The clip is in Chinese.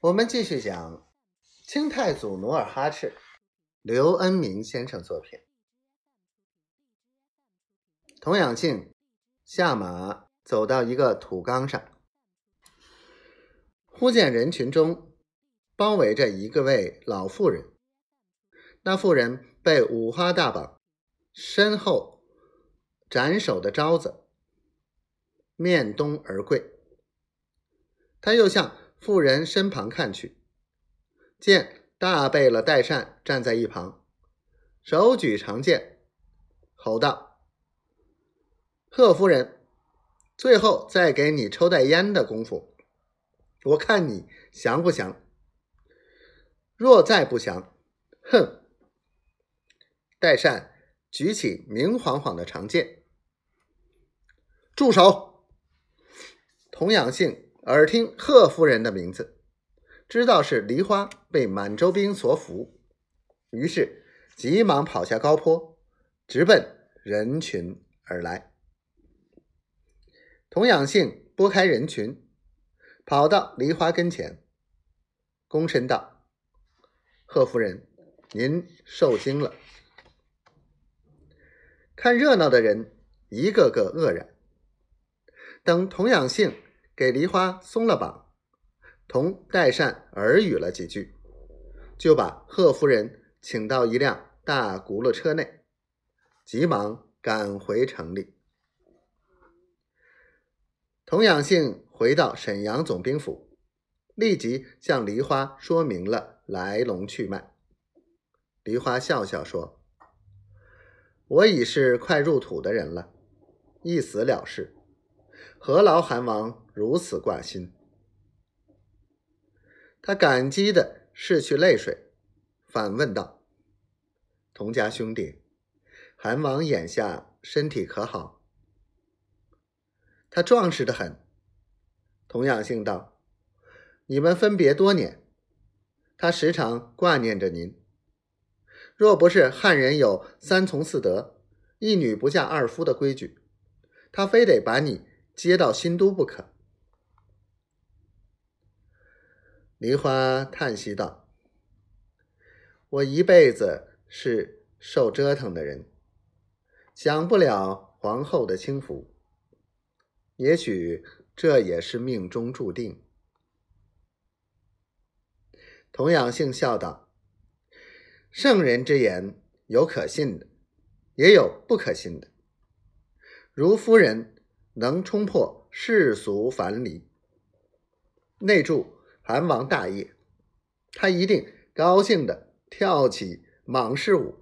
我们继续讲清太祖努尔哈赤，刘恩明先生作品。童养性下马走到一个土岗上，忽见人群中包围着一个位老妇人。那妇人被五花大绑，身后斩首的招子，面东而跪。他又向妇人身旁看去，见大贝勒代善站在一旁，手举长剑，吼道：“贺夫人，最后再给你抽袋烟的功夫，我看你降不降？若再不降，哼！”代善举起明晃晃的长剑，住手！童养性。耳听贺夫人的名字，知道是梨花被满洲兵所俘，于是急忙跑下高坡，直奔人群而来。童养性拨开人群，跑到梨花跟前，躬身道：“贺夫人，您受惊了。”看热闹的人一个个愕然。等童养性。给梨花松了绑，同代善耳语了几句，就把贺夫人请到一辆大轱辘车内，急忙赶回城里。童养性回到沈阳总兵府，立即向梨花说明了来龙去脉。梨花笑笑说：“我已是快入土的人了，一死了事。”何劳韩王如此挂心？他感激的拭去泪水，反问道：“童家兄弟，韩王眼下身体可好？”他壮实的很。童养性道：“你们分别多年，他时常挂念着您。若不是汉人有三从四德、一女不嫁二夫的规矩，他非得把你。”接到新都不可。梨花叹息道：“我一辈子是受折腾的人，享不了皇后的清福。也许这也是命中注定。”童养性笑道：“圣人之言，有可信的，也有不可信的。如夫人。”能冲破世俗樊篱，内助韩王大业，他一定高兴的跳起蟒狮舞，